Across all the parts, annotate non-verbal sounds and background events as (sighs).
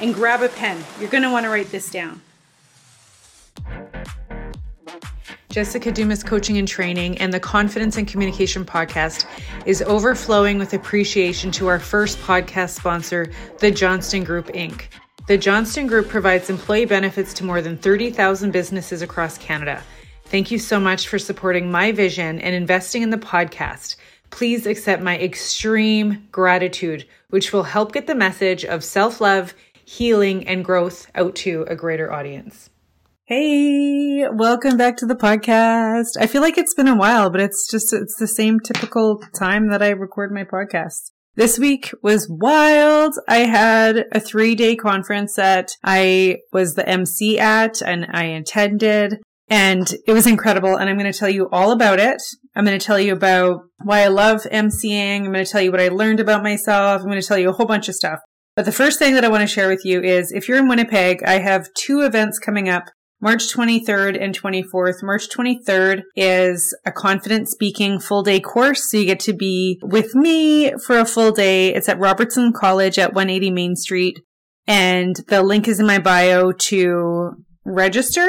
and grab a pen. You're going to want to write this down. Jessica Dumas Coaching and Training and the Confidence and Communication Podcast is overflowing with appreciation to our first podcast sponsor, the Johnston Group, Inc. The Johnston Group provides employee benefits to more than 30,000 businesses across Canada. Thank you so much for supporting my vision and investing in the podcast. Please accept my extreme gratitude, which will help get the message of self love, healing, and growth out to a greater audience. Hey, welcome back to the podcast. I feel like it's been a while, but it's just, it's the same typical time that I record my podcast. This week was wild. I had a three day conference that I was the MC at and I attended and it was incredible. And I'm going to tell you all about it. I'm going to tell you about why I love MCing. I'm going to tell you what I learned about myself. I'm going to tell you a whole bunch of stuff. But the first thing that I want to share with you is if you're in Winnipeg, I have two events coming up March 23rd and 24th. March 23rd is a confident speaking full day course. So you get to be with me for a full day. It's at Robertson College at 180 Main Street. And the link is in my bio to register.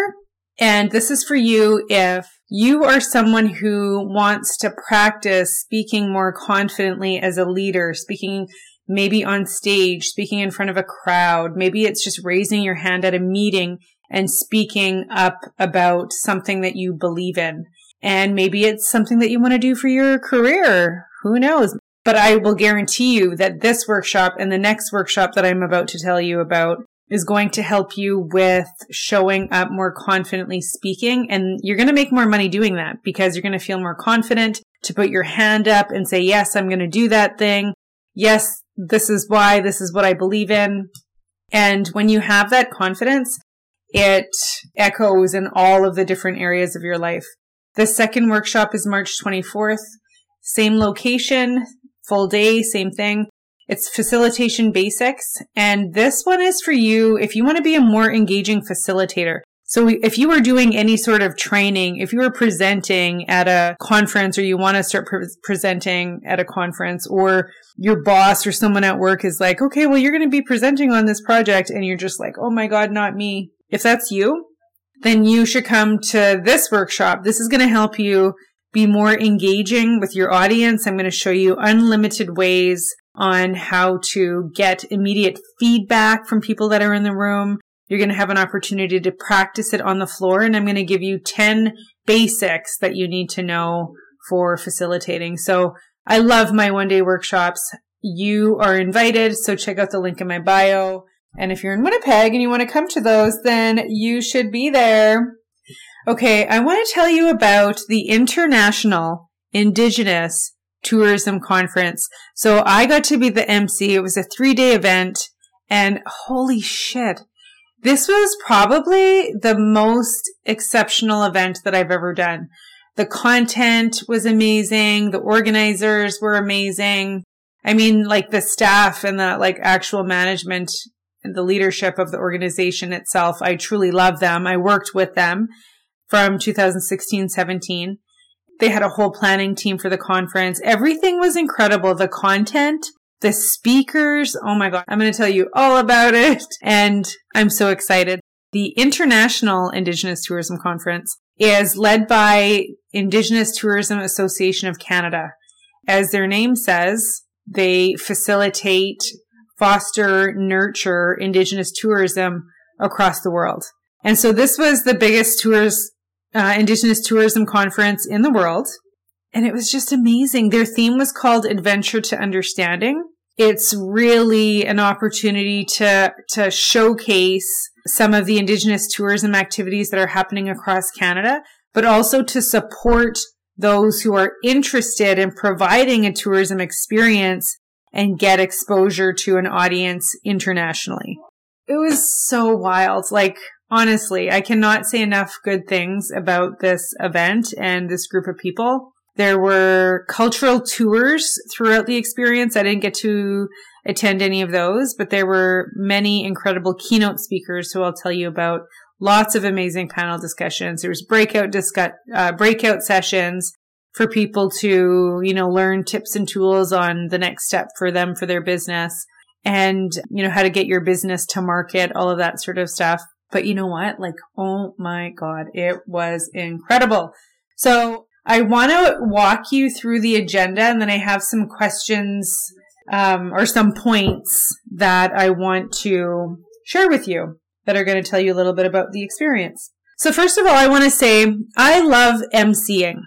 And this is for you if you are someone who wants to practice speaking more confidently as a leader, speaking maybe on stage, speaking in front of a crowd. Maybe it's just raising your hand at a meeting and speaking up about something that you believe in. And maybe it's something that you want to do for your career. Who knows? But I will guarantee you that this workshop and the next workshop that I'm about to tell you about is going to help you with showing up more confidently speaking. And you're going to make more money doing that because you're going to feel more confident to put your hand up and say, yes, I'm going to do that thing. Yes, this is why, this is what I believe in. And when you have that confidence, it echoes in all of the different areas of your life. The second workshop is March 24th. Same location, full day, same thing. It's facilitation basics. And this one is for you if you want to be a more engaging facilitator. So if you are doing any sort of training, if you are presenting at a conference or you want to start pre- presenting at a conference or your boss or someone at work is like, okay, well, you're going to be presenting on this project and you're just like, oh my God, not me. If that's you, then you should come to this workshop. This is going to help you be more engaging with your audience. I'm going to show you unlimited ways on how to get immediate feedback from people that are in the room. You're going to have an opportunity to practice it on the floor. And I'm going to give you 10 basics that you need to know for facilitating. So I love my one day workshops. You are invited. So check out the link in my bio. And if you're in Winnipeg and you want to come to those, then you should be there. Okay, I want to tell you about the International Indigenous Tourism Conference. So I got to be the MC. It was a three day event and holy shit. This was probably the most exceptional event that I've ever done. The content was amazing. The organizers were amazing. I mean, like the staff and the like actual management and the leadership of the organization itself. I truly love them. I worked with them from 2016, 17. They had a whole planning team for the conference. Everything was incredible. The content, the speakers. Oh my God. I'm going to tell you all about it. (laughs) And I'm so excited. The International Indigenous Tourism Conference is led by Indigenous Tourism Association of Canada. As their name says, they facilitate foster, nurture indigenous tourism across the world. And so this was the biggest tours, uh, indigenous tourism conference in the world. And it was just amazing. Their theme was called Adventure to Understanding. It's really an opportunity to, to showcase some of the indigenous tourism activities that are happening across Canada, but also to support those who are interested in providing a tourism experience and get exposure to an audience internationally. it was so wild. Like, honestly, I cannot say enough good things about this event and this group of people. There were cultural tours throughout the experience. I didn't get to attend any of those, but there were many incredible keynote speakers who I'll tell you about. Lots of amazing panel discussions. There was breakout discuss, uh, breakout sessions for people to, you know, learn tips and tools on the next step for them for their business and, you know, how to get your business to market, all of that sort of stuff. But you know what? Like, oh my God, it was incredible. So I want to walk you through the agenda and then I have some questions um, or some points that I want to share with you that are going to tell you a little bit about the experience. So first of all, I want to say I love emceeing.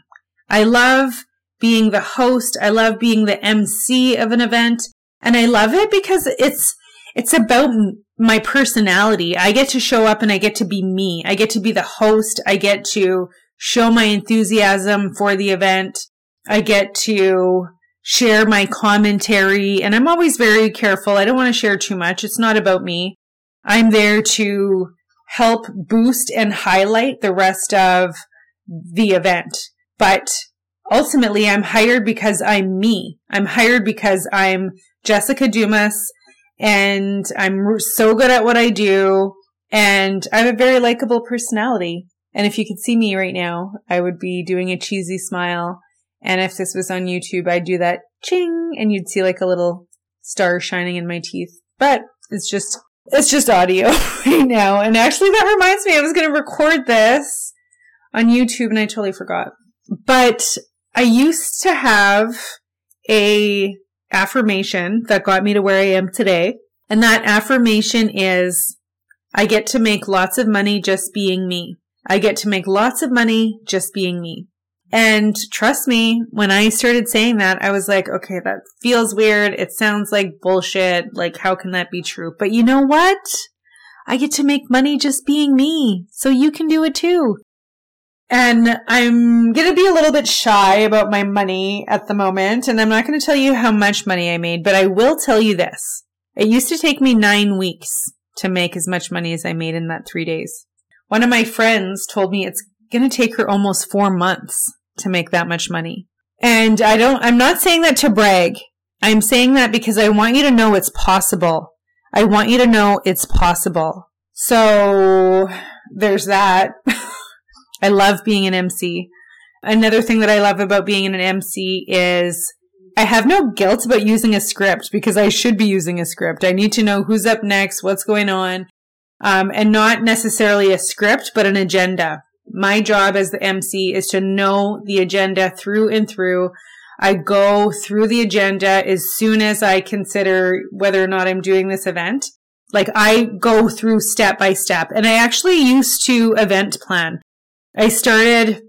I love being the host. I love being the MC of an event. And I love it because it's, it's about my personality. I get to show up and I get to be me. I get to be the host. I get to show my enthusiasm for the event. I get to share my commentary and I'm always very careful. I don't want to share too much. It's not about me. I'm there to help boost and highlight the rest of the event. But ultimately, I'm hired because I'm me. I'm hired because I'm Jessica Dumas and I'm so good at what I do. And I have a very likable personality. And if you could see me right now, I would be doing a cheesy smile. And if this was on YouTube, I'd do that ching and you'd see like a little star shining in my teeth. But it's just, it's just audio (laughs) right now. And actually that reminds me, I was going to record this on YouTube and I totally forgot. But I used to have a affirmation that got me to where I am today. And that affirmation is, I get to make lots of money just being me. I get to make lots of money just being me. And trust me, when I started saying that, I was like, okay, that feels weird. It sounds like bullshit. Like, how can that be true? But you know what? I get to make money just being me. So you can do it too. And I'm going to be a little bit shy about my money at the moment. And I'm not going to tell you how much money I made, but I will tell you this. It used to take me nine weeks to make as much money as I made in that three days. One of my friends told me it's going to take her almost four months to make that much money. And I don't, I'm not saying that to brag. I'm saying that because I want you to know it's possible. I want you to know it's possible. So there's that. (laughs) I love being an MC. Another thing that I love about being an MC is I have no guilt about using a script because I should be using a script. I need to know who's up next, what's going on, um, and not necessarily a script, but an agenda. My job as the MC is to know the agenda through and through. I go through the agenda as soon as I consider whether or not I'm doing this event. Like I go through step by step and I actually used to event plan. I started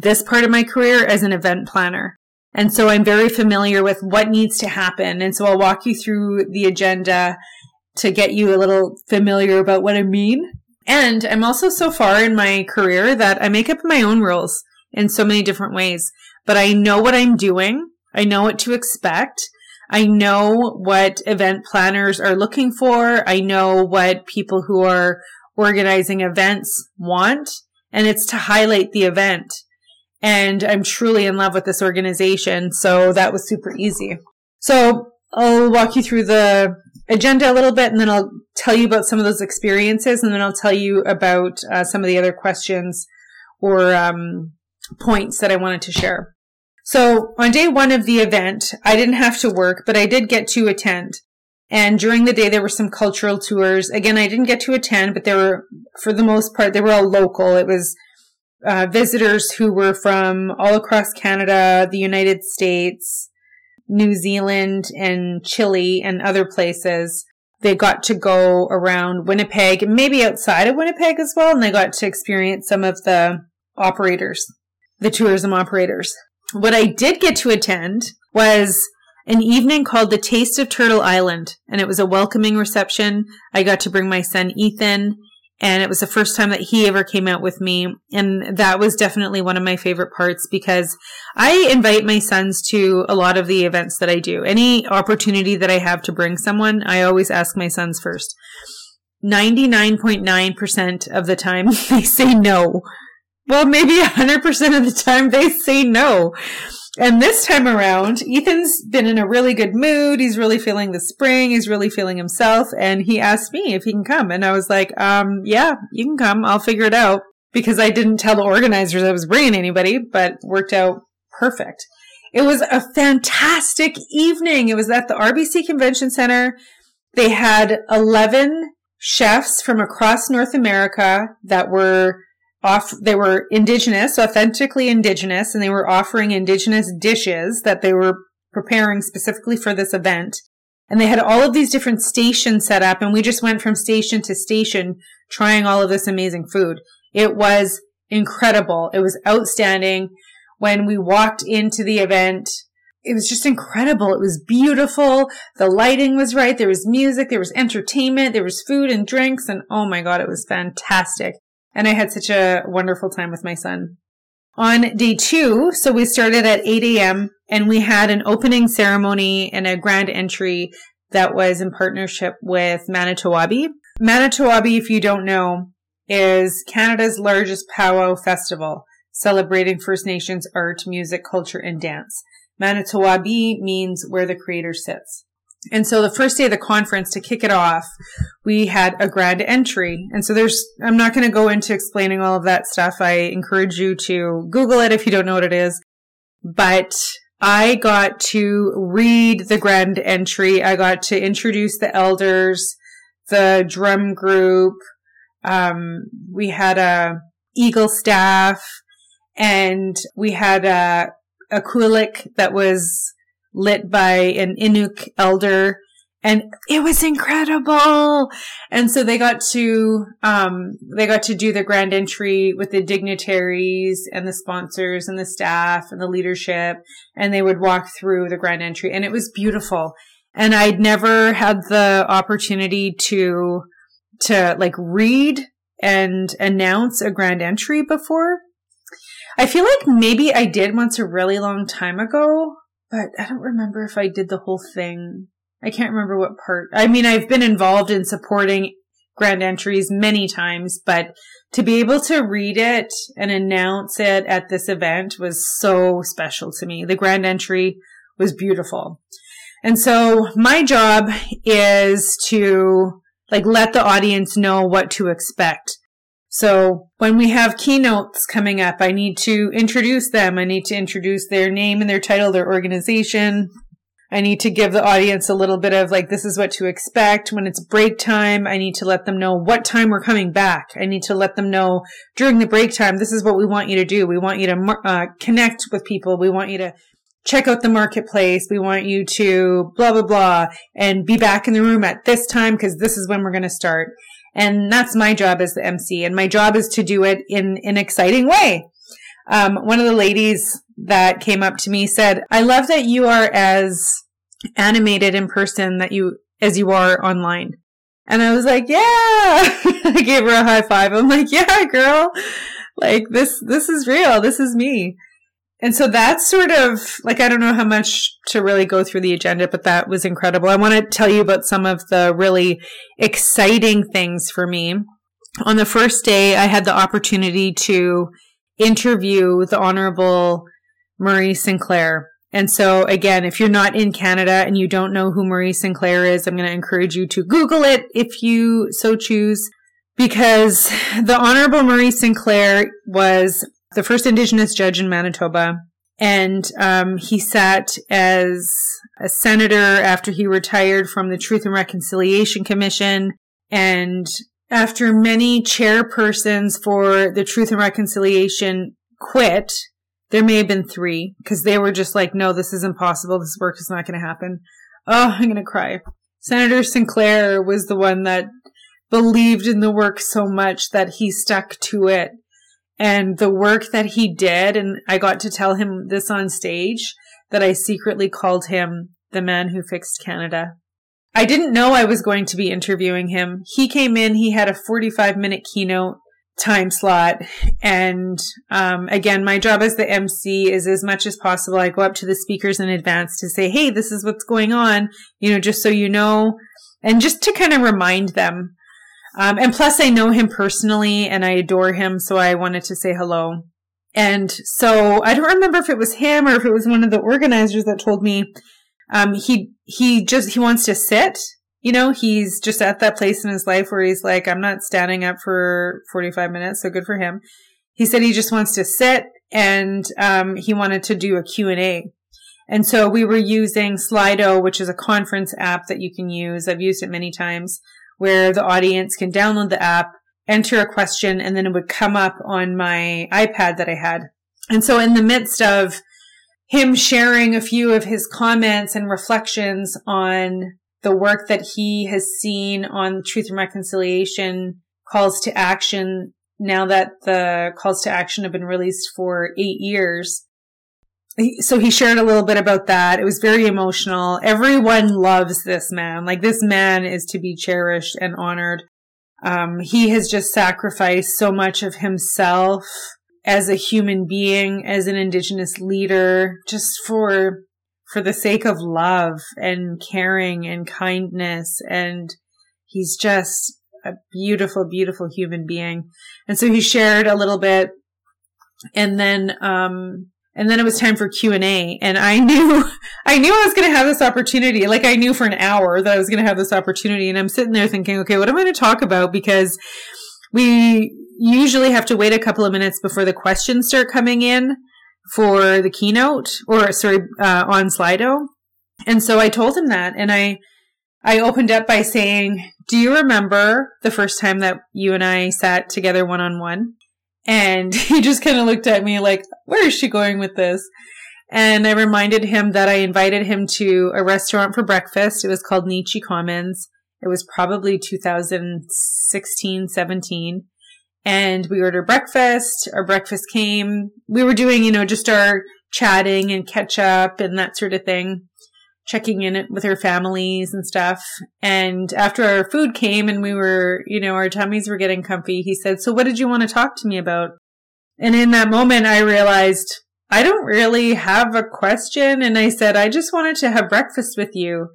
this part of my career as an event planner. And so I'm very familiar with what needs to happen. And so I'll walk you through the agenda to get you a little familiar about what I mean. And I'm also so far in my career that I make up my own rules in so many different ways, but I know what I'm doing. I know what to expect. I know what event planners are looking for. I know what people who are organizing events want and it's to highlight the event. And I'm truly in love with this organization. So that was super easy. So I'll walk you through the agenda a little bit and then I'll tell you about some of those experiences and then I'll tell you about uh, some of the other questions or um, points that I wanted to share. So on day one of the event, I didn't have to work, but I did get to attend. And during the day, there were some cultural tours. Again, I didn't get to attend, but they were, for the most part, they were all local. It was uh, visitors who were from all across Canada, the United States, New Zealand, and Chile, and other places. They got to go around Winnipeg, maybe outside of Winnipeg as well, and they got to experience some of the operators, the tourism operators. What I did get to attend was an evening called The Taste of Turtle Island, and it was a welcoming reception. I got to bring my son Ethan, and it was the first time that he ever came out with me. And that was definitely one of my favorite parts because I invite my sons to a lot of the events that I do. Any opportunity that I have to bring someone, I always ask my sons first. 99.9% (laughs) of the time they say no. Well, maybe 100% of the time they say no. And this time around, Ethan's been in a really good mood. He's really feeling the spring. He's really feeling himself. And he asked me if he can come. And I was like, um, yeah, you can come. I'll figure it out because I didn't tell the organizers I was bringing anybody, but worked out perfect. It was a fantastic evening. It was at the RBC Convention Center. They had 11 chefs from across North America that were off, they were indigenous, authentically indigenous, and they were offering indigenous dishes that they were preparing specifically for this event. And they had all of these different stations set up, and we just went from station to station trying all of this amazing food. It was incredible. It was outstanding. When we walked into the event, it was just incredible. It was beautiful. The lighting was right. There was music. There was entertainment. There was food and drinks. And oh my God, it was fantastic. And I had such a wonderful time with my son. On day two, so we started at 8 a.m. and we had an opening ceremony and a grand entry that was in partnership with Manito Ahbee. Manitowabi, if you don't know, is Canada's largest powwow festival, celebrating First Nations art, music, culture, and dance. Manito Ahbee means where the creator sits. And so the first day of the conference to kick it off, we had a grand entry. And so there's, I'm not going to go into explaining all of that stuff. I encourage you to Google it if you don't know what it is. But I got to read the grand entry. I got to introduce the elders, the drum group. Um, we had a eagle staff and we had a, a qulliq that was lit by an Inuk elder and it was incredible. And so they got to, um, they got to do the grand entry with the dignitaries and the sponsors and the staff and the leadership. And they would walk through the grand entry and it was beautiful. And I'd never had the opportunity to, to like read and announce a grand entry before. I feel like maybe I did once a really long time ago, but I don't remember if I did the whole thing. I can't remember what part. I mean, I've been involved in supporting grand entries many times, but to be able to read it and announce it at this event was so special to me. The grand entry was beautiful. And so my job is to like let the audience know what to expect. So when we have keynotes coming up, I need to introduce them. I need to introduce their name and their title, their organization. I need to give the audience a little bit of like, this is what to expect. When it's break time, I need to let them know what time we're coming back. I need to let them know during the break time, this is what we want you to do. We want you to uh, connect with people. We want you to check out the marketplace. We want you to blah, blah, blah and be back in the room at this time because this is when we're going to start. And that's my job as the MC. And my job is to do it in an exciting way. Um, one of the ladies that came up to me said, I love that you are as animated in person that you, as you are online. And I was like, yeah, (laughs) I gave her a high five. I'm like, yeah, girl, like this, this is real. This is me. And so that's sort of like, I don't know how much to really go through the agenda, but that was incredible. I want to tell you about some of the really exciting things for me. On the first day, I had the opportunity to interview the Honorable Murray Sinclair. And so again, if you're not in Canada and you don't know who Murray Sinclair is, I'm going to encourage you to Google it if you so choose because the Honorable Murray Sinclair was the first Indigenous judge in Manitoba. And um, he sat as a senator after he retired from the Truth and Reconciliation Commission. And after many chairpersons for the Truth and Reconciliation quit, there may have been three because they were just like, no, this is impossible. This work is not going to happen. Oh, I'm going to cry. Senator Sinclair was the one that believed in the work so much that he stuck to it and the work that he did. And I got to tell him this on stage that I secretly called him the man who fixed Canada. I didn't know I was going to be interviewing him. He came in, he had a 45 minute keynote time slot. And um, again, my job as the MC is as much as possible. I go up to the speakers in advance to say, hey, this is what's going on, you know, just so you know, and just to kind of remind them Um, and plus I know him personally and I adore him. So I wanted to say hello. And so I don't remember if it was him or if it was one of the organizers that told me, um, he, he just, he wants to sit. You know, he's just at that place in his life where he's like, I'm not standing up for 45 minutes. So good for him. He said he just wants to sit and, um, he wanted to do a Q&A. And so we were using Slido, which is a conference app that you can use. I've used it many times where the audience can download the app, enter a question, and then it would come up on my iPad that I had. And so in the midst of him sharing a few of his comments and reflections on the work that he has seen on Truth and Reconciliation calls to action now that the calls to action have been released for eight years so he shared a little bit about that. It was very emotional. Everyone loves this man. Like this man is to be cherished and honored. Um, he has just sacrificed so much of himself as a human being, as an indigenous leader, just for, for the sake of love and caring and kindness. And he's just a beautiful, beautiful human being. And so he shared a little bit and then, um, and then it was time for q&a and i knew (laughs) i knew i was going to have this opportunity like i knew for an hour that i was going to have this opportunity and i'm sitting there thinking okay what am i going to talk about? Because we usually have to wait a couple of minutes before the questions start coming in for the keynote or sorry uh, on slido. And so i told him that and i i opened up by saying do you remember the first time that you and i sat together one on one and (laughs) he just kind of looked at me like, where is she going with this? And I reminded him that I invited him to a restaurant for breakfast. It was called Neechi Commons. It was probably 2016, 17. And we ordered breakfast. Our breakfast came. We were doing, you know, just our chatting and catch up and that sort of thing checking in with her families and stuff. And after our food came and we were, you know, our tummies were getting comfy, he said, So what did you want to talk to me about? And in that moment, I realized I don't really have a question. And I said, I just wanted to have breakfast with you.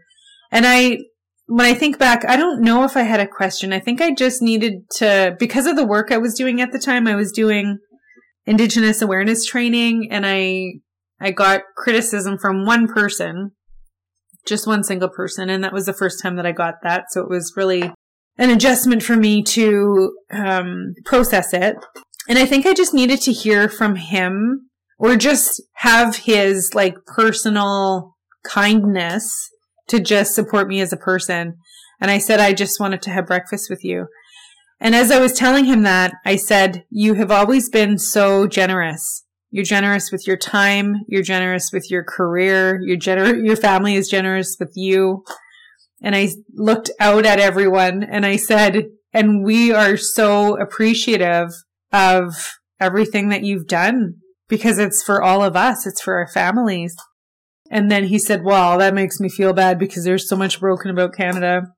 And I, when I think back, I don't know if I had a question. I think I just needed to, because of the work I was doing at the time, I was doing Indigenous awareness training and I, I got criticism from one person just one single person. And that was the first time that I got that. So it was really an adjustment for me to um, process it. And I think I just needed to hear from him or just have his like personal kindness to just support me as a person. And I said, I just wanted to have breakfast with you. And as I was telling him that, I said, you have always been so generous. You're generous with your time. You're generous with your career. You're gener- your family is generous with you. And I looked out at everyone and I said, and we are so appreciative of everything that you've done because it's for all of us. It's for our families. And then he said, well, that makes me feel bad because there's so much broken about Canada.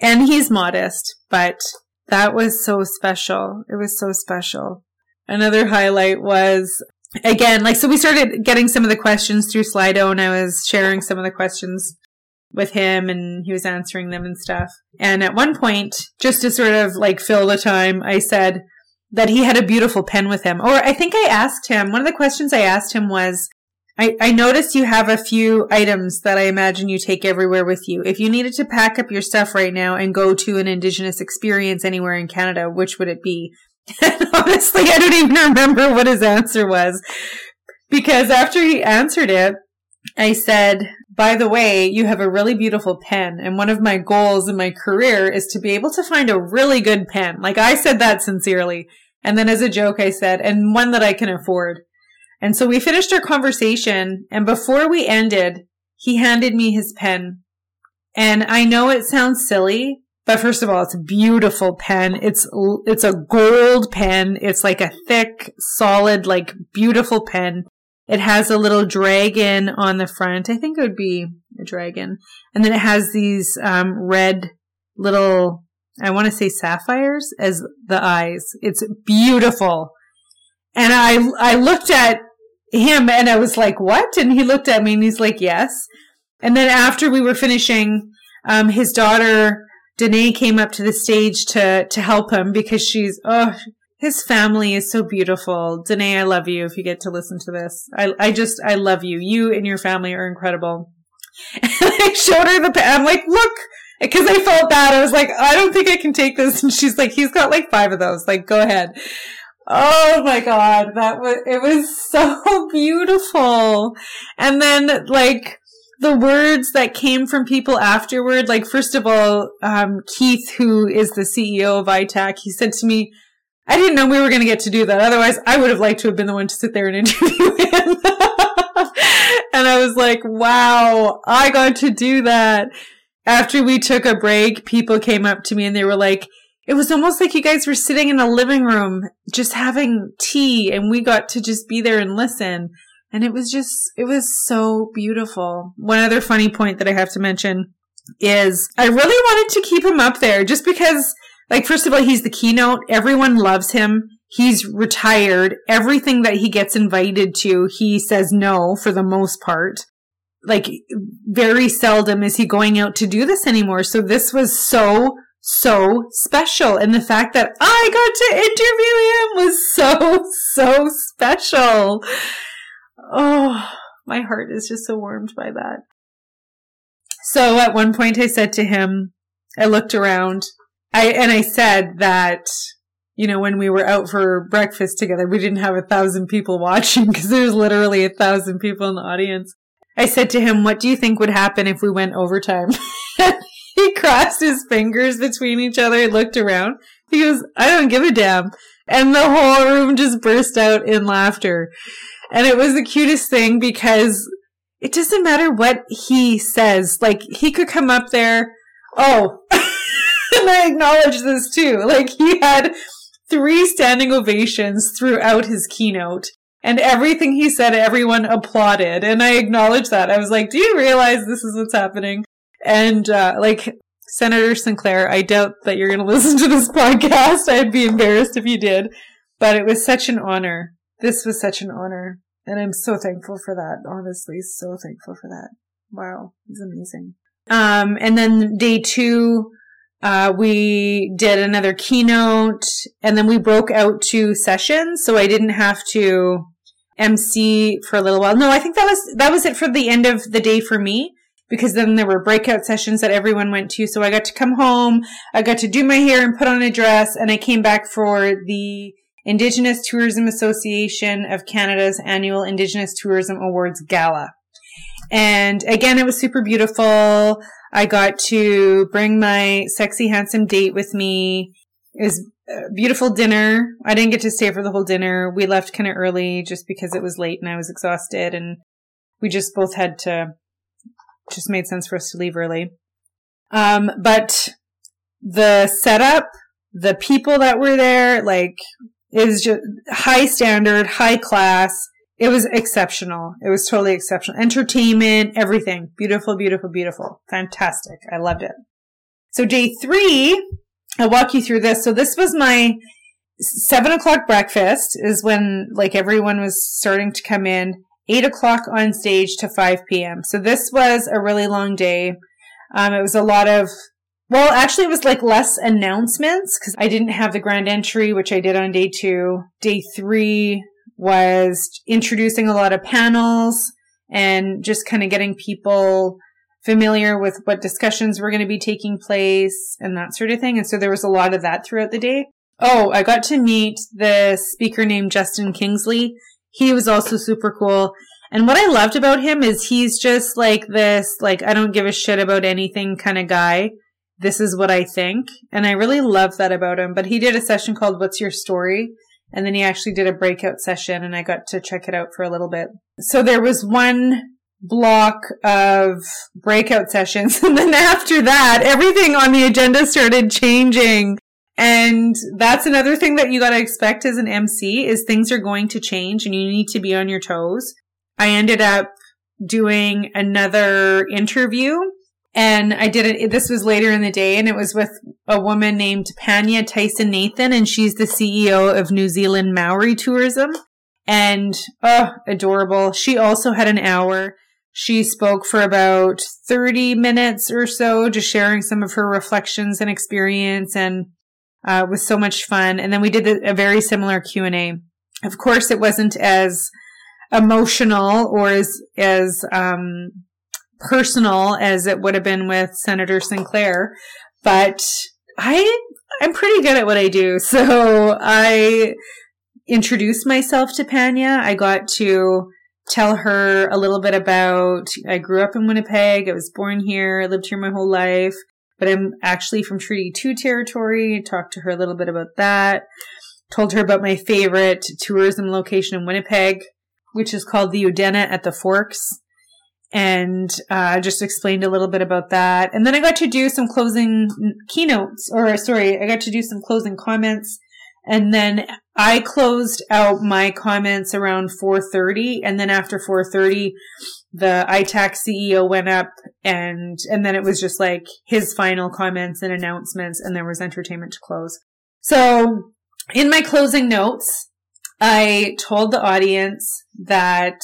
And he's modest, but that was so special. It was so special. Another highlight was again, like, so we started getting some of the questions through Slido and I was sharing some of the questions with him and he was answering them and stuff. And at one point, just to sort of like fill the time, I said that he had a beautiful pen with him. Or I think I asked him, one of the questions I asked him was, I, I noticed you have a few items that I imagine you take everywhere with you. If you needed to pack up your stuff right now and go to an Indigenous experience anywhere in Canada, which would it be? And (laughs) honestly, I don't even remember what his answer was. Because after he answered it, I said, by the way, you have a really beautiful pen. And one of my goals in my career is to be able to find a really good pen. Like I said that sincerely. And then as a joke, I said, and one that I can afford. And so we finished our conversation. And before we ended, he handed me his pen. And I know it sounds silly, but first of all, it's a beautiful pen. It's, it's a gold pen. It's like a thick, solid, like beautiful pen. It has a little dragon on the front. I think it would be a dragon. And then it has these, um, red little, I want to say sapphires as the eyes. It's beautiful. And I, I looked at him and I was like, what? And he looked at me and he's like, yes. And then after we were finishing, um, his daughter Danae came up to the stage to, to help him because she's, oh, his family is so beautiful. Danae, I love you if you get to listen to this. I, I just, I love you. You and your family are incredible. (laughs) And I showed her the, I'm like, look, because I felt bad. I was like, I don't think I can take this. And she's like, he's got like five of those. Like, go ahead. Oh my God. That was, it was (laughs) so beautiful. And then like, the words that came from people afterward, like first of all, um, Keith, who is the CEO of ITAC, he said to me, I didn't know we were going to get to do that. Otherwise, I would have liked to have been the one to sit there and (laughs) interview him. (laughs) and I was like, wow, I got to do that. After we took a break, people came up to me and they were like, it was almost like you guys were sitting in a living room just having tea and we got to just be there and listen. And it was just, it was so beautiful. One other funny point that I have to mention is I really wanted to keep him up there just because, like, first of all, he's the keynote. Everyone loves him. He's retired. Everything that he gets invited to, he says no for the most part. Like, very seldom is he going out to do this anymore. So this was so, so special. And the fact that I got to interview him was (laughs) so, so special. Oh, my heart is just so warmed by that. So at one point I said to him, I looked around, I, and I said that, you know, when we were out for breakfast together, we didn't have a thousand people (laughs) watching because there was literally a thousand people in the audience. I said to him, what do you think would happen if we went overtime? (laughs) he crossed his fingers between each other and looked around. He goes, I don't give a damn. And the whole room just burst out in laughter. And it was the cutest thing because it doesn't matter what he says. Like, he could come up there. Oh, (laughs) and I acknowledge this too. Like, he had three standing ovations throughout his keynote. And everything he said, everyone applauded. And I acknowledge that. I was like, do you realize this is what's happening? And, uh, like, Senator Sinclair, I doubt that you're going (laughs) to listen to this podcast. I'd be embarrassed if you did. But it was such an honor this was such an honor. And I'm so thankful for that. Honestly, so thankful for that. Wow. It's amazing. Um, and then day two, uh, we did another keynote and then we broke out to sessions. So I didn't have to MC for a little while. No, I think that was, that was it for the end of the day for me because then there were breakout sessions that everyone went to. So I got to come home. I got to do my hair and put on a dress and I came back for the Indigenous Tourism Association of Canada's annual Indigenous Tourism Awards Gala. And again, it was super beautiful. I got to bring my sexy, handsome date with me. It was a beautiful dinner. I didn't get to stay for the whole dinner. We left kind of early just because it was late and I was exhausted and we just both had to, just made sense for us to leave early. Um, but the setup, the people that were there, like is just high standard, high class. It was exceptional. It was totally exceptional. Entertainment, everything. Beautiful, beautiful, beautiful. Fantastic. I loved it. So day three, I'll walk you through this. So this was my seven o'clock breakfast is when like everyone was starting to come in. Eight o'clock on stage to 5 p.m. So this was a really long day. Um, it was a lot of well, actually, it was like less announcements because I didn't have the grand entry, which I did on day two. Day three was introducing a lot of panels and just kind of getting people familiar with what discussions were going to be taking place and that sort of thing. And so there was a lot of that throughout the day. Oh, I got to meet the speaker named Justin Kingsley. He was also super cool. And what I loved about him is he's just like this, like, I don't give a shit about anything kind of guy this is what I think. And I really love that about him. But he did a session called What's Your Story? And then he actually did a breakout session and I got to check it out for a little bit. So there was one block of breakout sessions. (laughs) And then after that, everything on the agenda started changing. And that's another thing that you got to expect as an MC is things are going to change and you need to be on your toes. I ended up doing another interview and I did it, this was later in the day and it was with a woman named Pania Tyson Nathan and she's the CEO of New Zealand Maori Tourism. And, oh, adorable. She also had an hour. She spoke for about 30 minutes or so, just sharing some of her reflections and experience and uh, was so much fun. And then we did a very similar Q&A. Of course, it wasn't as emotional or as, as, um, personal as it would have been with Senator Sinclair, but I, I'm pretty good at what I do. (laughs) So I introduced myself to Pania. I got to tell her a little bit about, I grew up in Winnipeg. I was born here. I lived here my whole life but I'm actually from Treaty 2 territory. Talked to her a little bit about that. Told her about my favorite tourism location in Winnipeg, which is called the Oodena at the Forks. And uh, just explained a little bit about that. And then I got to do some closing keynotes, or sorry, I got to do some closing comments. And then I closed out my comments around 4:30 and then after 4:30 the ITAC CEO went up and, and then it was just like his final comments and announcements and there was entertainment to close. So in my closing notes, I told the audience that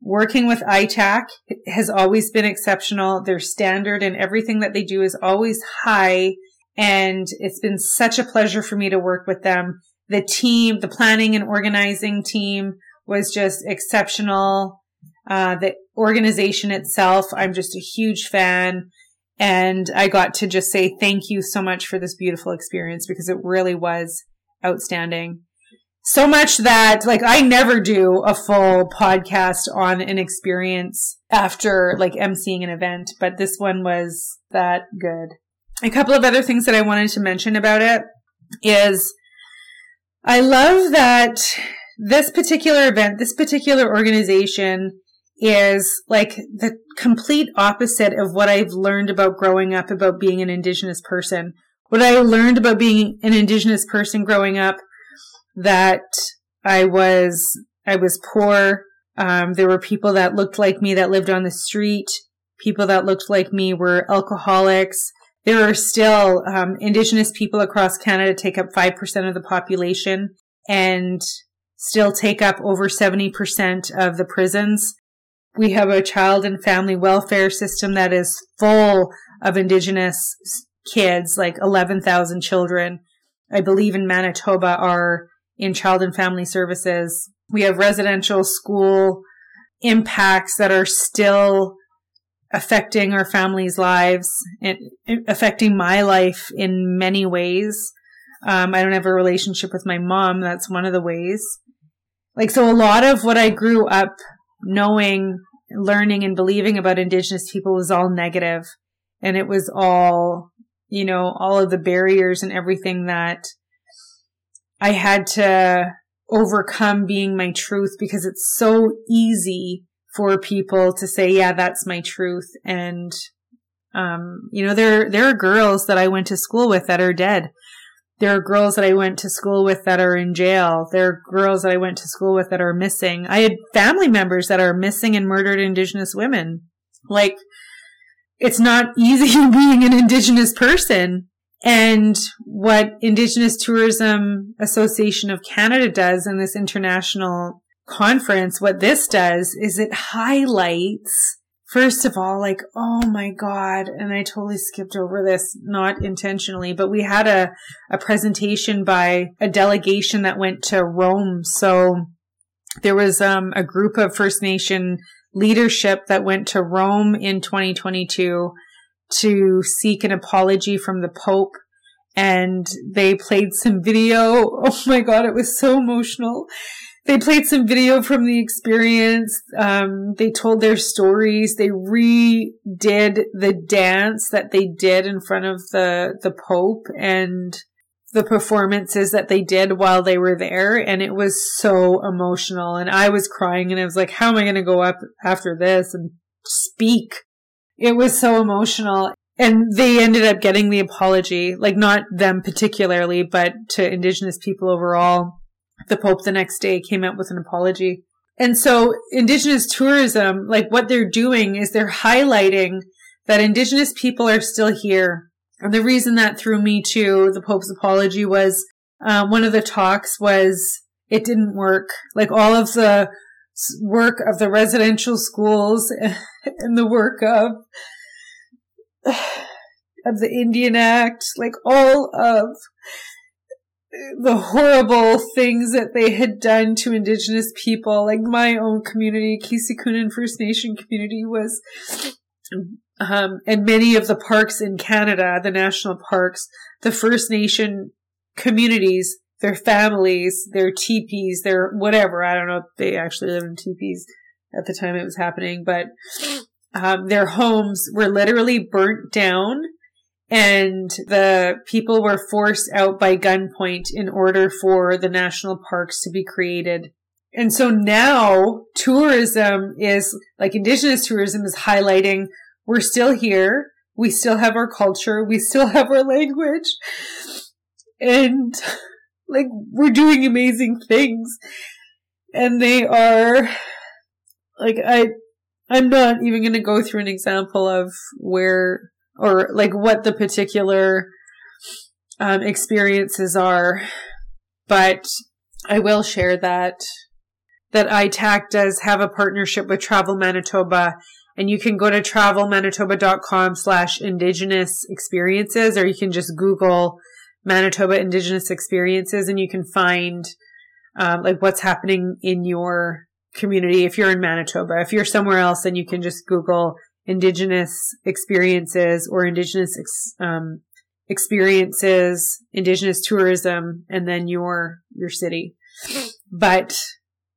working with ITAC has always been exceptional. Their standard and everything that they do is always high. And it's been such a pleasure for me to work with them. The team, the planning and organizing team was just exceptional. Uh, the organization itself, I'm just a huge fan. And I got to just say thank you so much for this beautiful experience because it really was outstanding. So much that like I never do a full podcast on an experience after like emceeing an event, but this one was that good. A couple of other things that I wanted to mention about it is I love that this particular event, this particular organization is like the complete opposite of what I've learned about growing up about being an indigenous person. What I learned about being an indigenous person growing up that I was I was poor. Um, there were people that looked like me that lived on the street. People that looked like me were alcoholics. There are still um, indigenous people across Canada take up five percent of the population and still take up over seventy percent of the prisons. We have a child and family welfare system that is full of Indigenous kids, like 11,000 children. I believe in Manitoba are in child and family services. We have residential school impacts that are still affecting our families' lives and affecting my life in many ways. Um, I don't have a relationship with my mom. That's one of the ways. Like, so a lot of what I grew up knowing, learning and believing about indigenous people was all negative and it was all, you know, all of the barriers and everything that I had to overcome being my truth because it's so easy for people to say, yeah, that's my truth. And, um, you know, there, there are girls that I went to school with that are dead there are girls that I went to school with that are in jail. There are girls that I went to school with that are missing. I had family members that are missing and murdered Indigenous women. Like, it's not (laughs) easy being an Indigenous person. And what Indigenous Tourism Association of Canada does in this international conference, what this does is it highlights First of all, like, oh my God. And I totally skipped over this, not intentionally, but we had a, a presentation by a delegation that went to Rome. So there was, um, a group of First Nation leadership that went to Rome in 2022 to seek an apology from the Pope and they played some video. (laughs) Oh my God, it was so emotional they played some video from the experience. Um, they told their stories. They redid the dance that they did in front of the, the Pope and the performances that they did while they were there. And it was so emotional. And I was crying and I was like, how am I going to go up after this and speak? It was so emotional. And they ended up getting the apology, like not them particularly, but to Indigenous people overall the Pope the next day came out with an apology. And so Indigenous tourism, like what they're doing is they're highlighting that Indigenous people are still here. And the reason that threw me to the Pope's apology was uh, one of the talks was it didn't work. Like all of the work of the residential schools (laughs) and the work of (sighs) of the Indian Act, like all of the horrible things that they had done to indigenous people, like my own community, Keeseekoowenin First Nation community was, um, and many of the parks in Canada, the national parks, the First Nation communities, their families, their teepees, their whatever. I don't know if they actually lived in teepees at the time it was happening, but um, their homes were literally burnt down and the people were forced out by gunpoint in order for the national parks to be created. And so now tourism is like indigenous tourism is highlighting we're still here. We still have our culture. We still have our language. And like we're doing amazing things. And they are like I I'm not even going to go through an example of where or like what the particular um, experiences are, but I will share that that ITAC does have a partnership with Travel Manitoba and you can go to travelmanitoba.com slash indigenous experiences or you can just Google Manitoba indigenous experiences and you can find um, like what's happening in your community if you're in Manitoba. If you're somewhere else, then you can just Google indigenous experiences or indigenous ex, um, experiences, indigenous tourism, and then your your city. But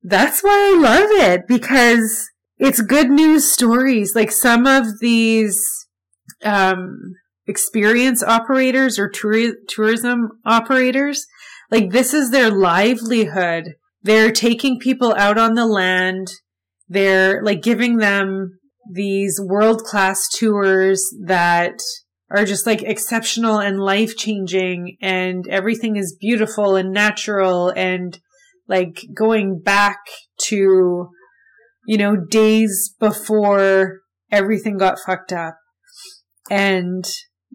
that's why I love it because it's good news stories. Like some of these um, experience operators or tour- tourism operators, like this is their livelihood. They're taking people out on the land. They're like giving them these world class tours that are just like exceptional and life changing and everything is beautiful and natural and like going back to, you know, days before everything got fucked up. And,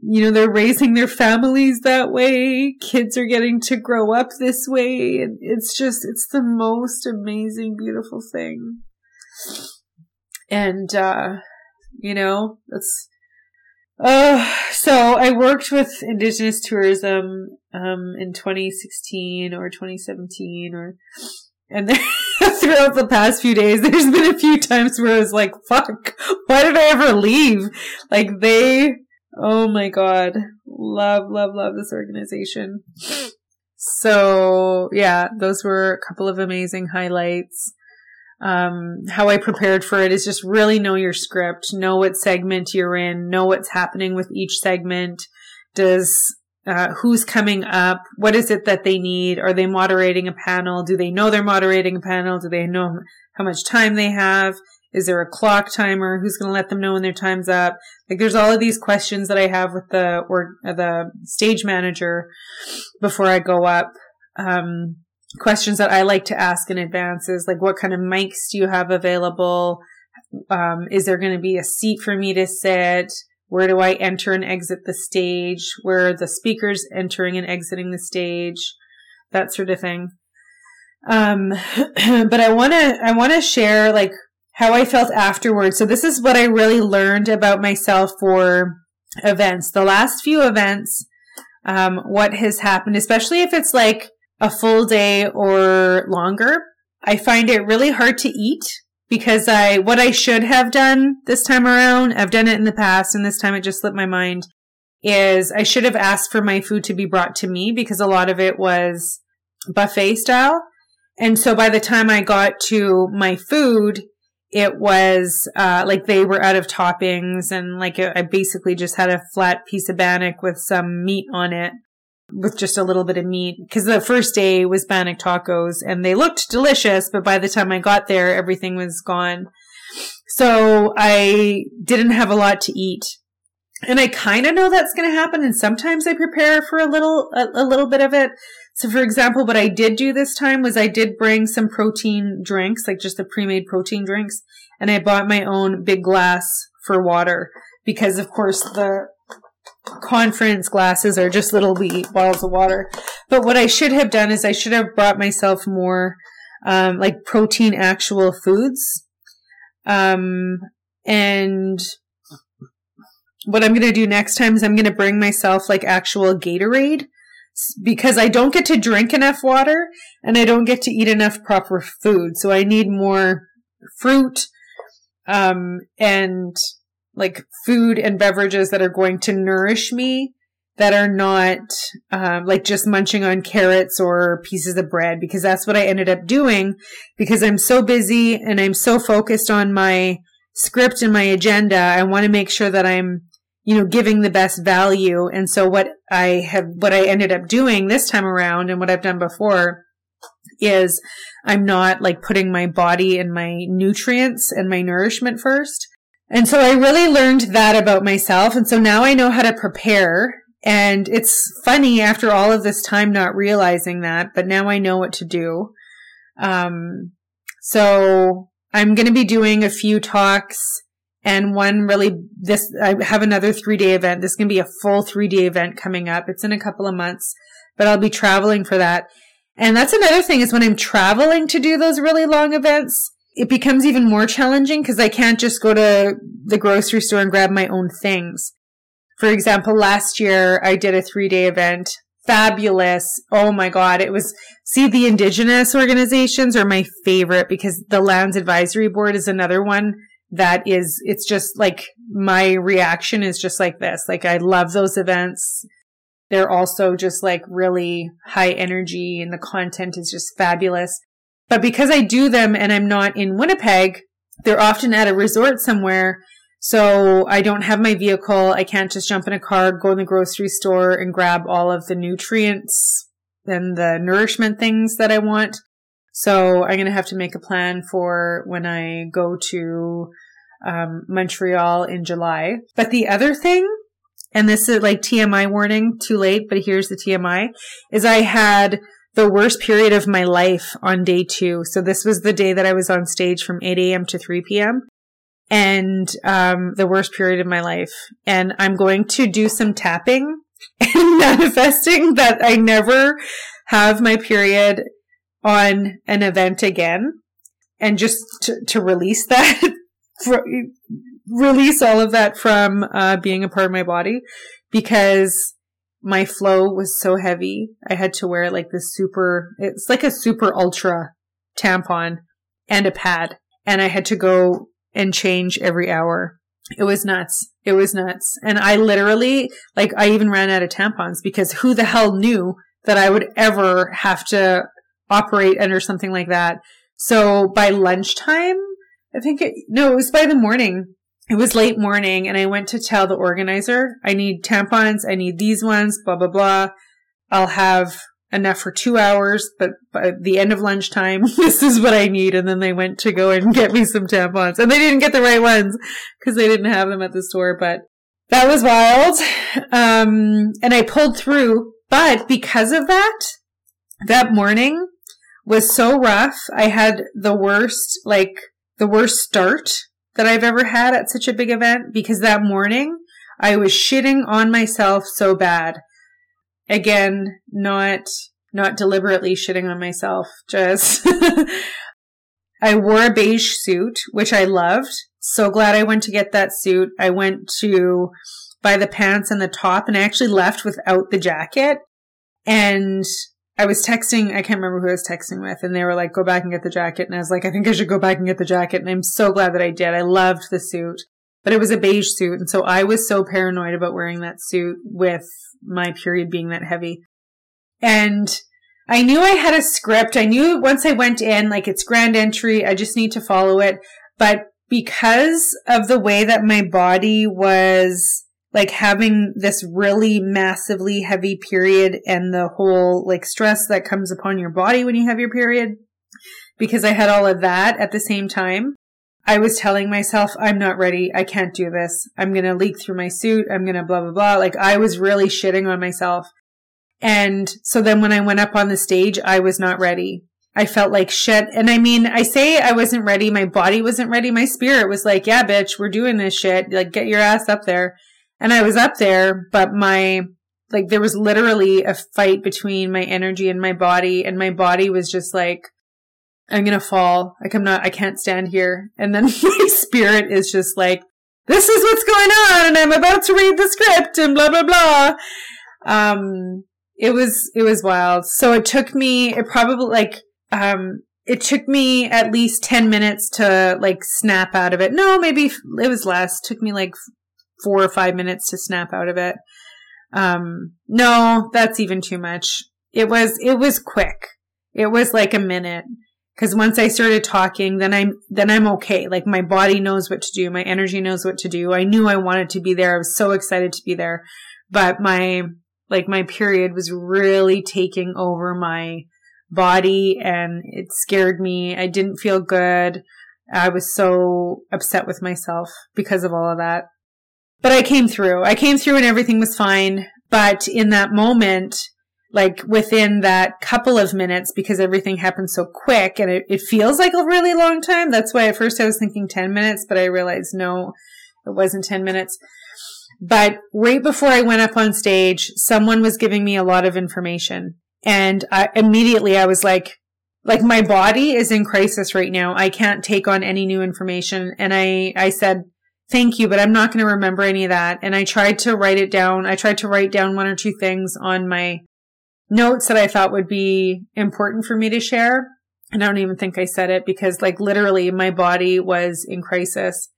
you know, they're raising their families that way. Kids are getting to grow up this way. And it's just, it's the most amazing, beautiful thing and uh, you know that's uh, so I worked with Indigenous tourism um, in 2016 or 2017 or and then (laughs) throughout the past few days there's been a few times where I was like fuck why did I ever leave like they oh my god love love love this organization so yeah those were a couple of amazing highlights um, how I prepared for it is just really know your script, know what segment you're in, know what's happening with each segment. Does uh, who's coming up? What is it that they need? Are they moderating a panel? Do they know they're moderating a panel? Do they know how much time they have? Is there a clock timer? Who's going to let them know when their time's up? Like, there's all of these questions that I have with the or uh, the stage manager before I go up. Um, questions that I like to ask in advance is like, what kind of mics do you have available? Um, is there going to be a seat for me to sit? Where do I enter and exit the stage? Where are the speakers entering and exiting the stage? That sort of thing. Um, (clears throat) but I want to, I want to share like how I felt afterwards. So this is what I really learned about myself for events. The last few events, um, what has happened, especially if it's like a full day or longer. I find it really hard to eat because I, what I should have done this time around, I've done it in the past and this time it just slipped my mind, is I should have asked for my food to be brought to me because a lot of it was buffet style. And so by the time I got to my food, it was uh, like they were out of toppings and like I basically just had a flat piece of bannock with some meat on it with just a little bit of meat because the first day was bannock tacos and they looked delicious, but by the time I got there, everything was gone. So I didn't have a lot to eat. And I kind of know that's going to happen. And sometimes I prepare for a little, a, a little bit of it. So for example, what I did do this time was I did bring some protein drinks, like just the pre-made protein drinks. And I bought my own big glass for water because of course the conference glasses are just little wee bottles of water. But what I should have done is I should have brought myself more um, like protein actual foods. Um, and what I'm going to do next time is I'm going to bring myself like actual Gatorade because I don't get to drink enough water and I don't get to eat enough proper food. So I need more fruit, um, and like food and beverages that are going to nourish me that are not um, like just munching on carrots or pieces of bread because that's what I ended up doing because I'm so busy and I'm so focused on my script and my agenda. I want to make sure that I'm you know giving the best value and so what I have what I ended up doing this time around and what I've done before is I'm not like putting my body and my nutrients and my nourishment first. And so I really learned that about myself. And so now I know how to prepare. And it's funny after all of this time not realizing that, but now I know what to do. Um, so I'm going to be doing a few talks and one really this I have another 3-day event. This to be a full 3-day event coming up. It's in a couple of months, but I'll be traveling for that. And that's another thing is when I'm traveling to do those really long events, it becomes even more challenging because I can't just go to the grocery store and grab my own things. For example, last year I did a three day event. Fabulous. Oh my God. It was, see, the indigenous organizations are my favorite because the lands advisory board is another one that is, it's just like my reaction is just like this. Like I love those events. They're also just like really high energy and the content is just fabulous. But because I do them and I'm not in Winnipeg, they're often at a resort somewhere. So I don't have my vehicle. I can't just jump in a car, go in the grocery store and grab all of the nutrients and the nourishment things that I want. So I'm going to have to make a plan for when I go to um, Montreal in July. But the other thing and this is like TMI warning, too late, but here's the TMI, is I had the worst period of my life on day two. So this was the day that I was on stage from 8 a.m. to 3 p.m. and um, the worst period of my life. And I'm going to do some tapping (laughs) and manifesting that I never have my period on an event again and just to, to release that (laughs) release all of that from uh, being a part of my body because my flow was so heavy. I had to wear like this super, it's like a super ultra tampon and a pad. And I had to go and change every hour. It was nuts. It was nuts. And I literally, like, I even ran out of tampons because who the hell knew that I would ever have to operate under something like that? So by lunchtime, I think it, no, it was by the morning it was late morning and I went to tell the organizer, I need tampons, I need these ones, blah, blah, blah. I'll have enough for two hours, but by the end of lunchtime, (laughs) this is what I need. And then they went to go and get me some tampons and they didn't get the right ones because they didn't have them at the store, but that was wild. Um, and I pulled through, but because of that, that morning was so rough. I had the worst, like the worst start that I've ever had at such a big event because that morning I was shitting on myself so bad. Again, not, not deliberately shitting on myself, just (laughs) I wore a beige suit, which I loved. So glad I went to get that suit. I went to buy the pants and the top and I actually left without the jacket. And I was texting, I can't remember who I was texting with, and they were like, go back and get the jacket. And I was like, I think I should go back and get the jacket. And I'm so glad that I did. I loved the suit, but it was a beige suit. And so I was so paranoid about wearing that suit with my period being that heavy. And I knew I had a script. I knew once I went in, like it's grand entry, I just need to follow it. But because of the way that my body was like having this really massively heavy period and the whole like stress that comes upon your body when you have your period. Because I had all of that at the same time. I was telling myself, I'm not ready. I can't do this. I'm going to leak through my suit. I'm going to blah, blah, blah. Like I was really shitting on myself. And so then when I went up on the stage, I was not ready. I felt like shit. And I mean, I say I wasn't ready. My body wasn't ready. My spirit was like, yeah, bitch, we're doing this shit. Like, get your ass up there. And I was up there, but my, like, there was literally a fight between my energy and my body, and my body was just like, I'm going to fall. Like I'm not, I can't stand here. And then (laughs) my spirit is just like, this is what's going on and I'm about to read the script and blah, blah, blah. Um, it was, it was wild. So it took me, it probably like, um, it took me at least 10 minutes to like snap out of it. No, maybe it was less. It took me like four or five minutes to snap out of it. Um, no, that's even too much. It was, it was quick. It was like a minute. Cause once I started talking, then I'm, then I'm okay. Like my body knows what to do. My energy knows what to do. I knew I wanted to be there. I was so excited to be there, but my, like my period was really taking over my, body and it scared me. I didn't feel good. I was so upset with myself because of all of that. But I came through. I came through and everything was fine. But in that moment, like within that couple of minutes, because everything happened so quick and it, it feels like a really long time. That's why at first I was thinking 10 minutes, but I realized no, it wasn't 10 minutes. But right before I went up on stage, someone was giving me a lot of information and I, immediately I was like, like my body is in crisis right now. I can't take on any new information. And I, I said, thank you, but I'm not going to remember any of that. And I tried to write it down. I tried to write down one or two things on my notes that I thought would be important for me to share. And I don't even think I said it because like literally my body was in crisis.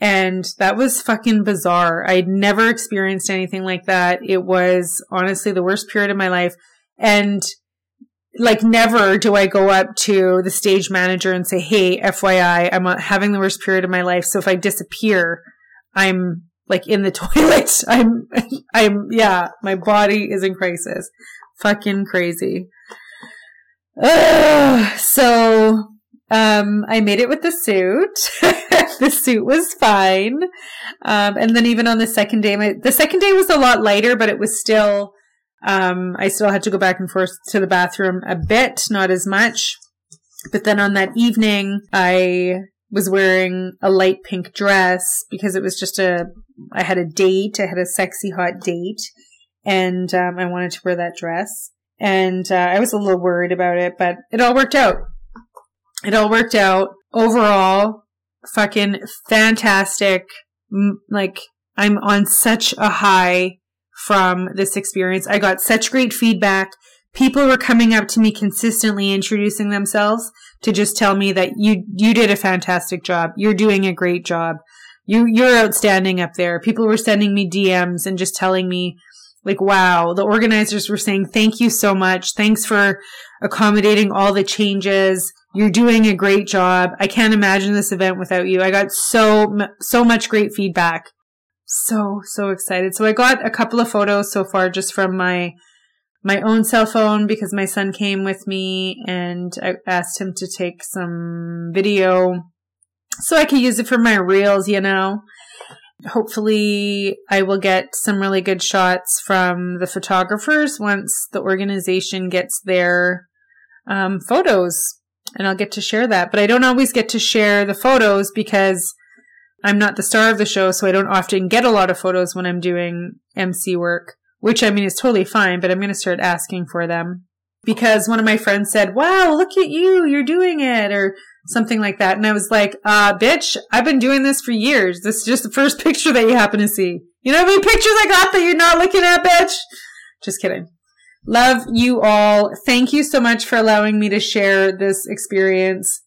And that was fucking bizarre. I'd never experienced anything like that. It was honestly the worst period of my life. And like never do I go up to the stage manager and say, Hey, FYI, I'm having the worst period of my life. So if I disappear, I'm like in the (laughs) toilet. I'm, I'm, yeah, my body is in crisis. Fucking crazy. Ugh. So, um, I made it with the suit. (laughs) the suit was fine. Um, and then even on the second day, my, the second day was a lot lighter, but it was still, um, I still had to go back and forth to the bathroom a bit, not as much. But then on that evening, I was wearing a light pink dress because it was just a, I had a date. I had a sexy hot date and, um, I wanted to wear that dress. And, uh, I was a little worried about it, but it all worked out. It all worked out. Overall, fucking fantastic. Like, I'm on such a high from this experience. I got such great feedback. People were coming up to me consistently introducing themselves to just tell me that you you did a fantastic job. You're doing a great job. You you're outstanding up there. People were sending me DMs and just telling me like wow, the organizers were saying thank you so much. Thanks for accommodating all the changes. You're doing a great job. I can't imagine this event without you. I got so so much great feedback so, so excited. So I got a couple of photos so far just from my, my own cell phone because my son came with me and I asked him to take some video so I could use it for my reels, you know. Hopefully I will get some really good shots from the photographers once the organization gets their um, photos and I'll get to share that. But I don't always get to share the photos because I'm not the star of the show, so I don't often get a lot of photos when I'm doing MC work, which I mean is totally fine, but I'm going to start asking for them because one of my friends said, wow, look at you, you're doing it, or something like that. And I was like, uh, bitch, I've been doing this for years. This is just the first (laughs) picture that you happen to see. You know how many pictures I got that you're not looking at, bitch? Just kidding. Love you all. Thank you so much for allowing me to share this experience.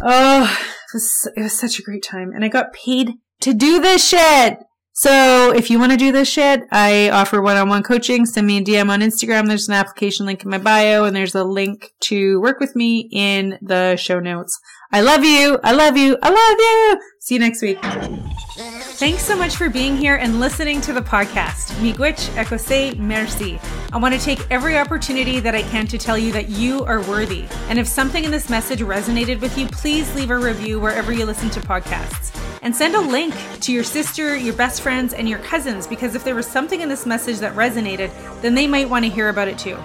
Oh, was, it was such a great time. And I got paid to do this shit. So if you want to do this shit, I offer one-on-one coaching. Send me a DM on Instagram. There's an application link in my bio and there's a link to work with me in the show notes. I love you. I love you. I love you. See you next week. Thanks so much for being here and listening to the podcast. Miigwech ekose merci. I want to take every opportunity that I can to tell you that you are worthy. And if something in this message resonated with you, please leave a review wherever you listen to podcasts. And send a link to your sister, your best friends, and your cousins because if there was something in this message that resonated, then they might want to hear about it too.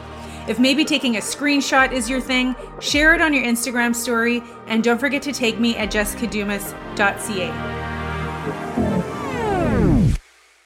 If maybe taking a screenshot is your thing, share it on your Instagram story and don't forget to tag me at jessicadumas.ca.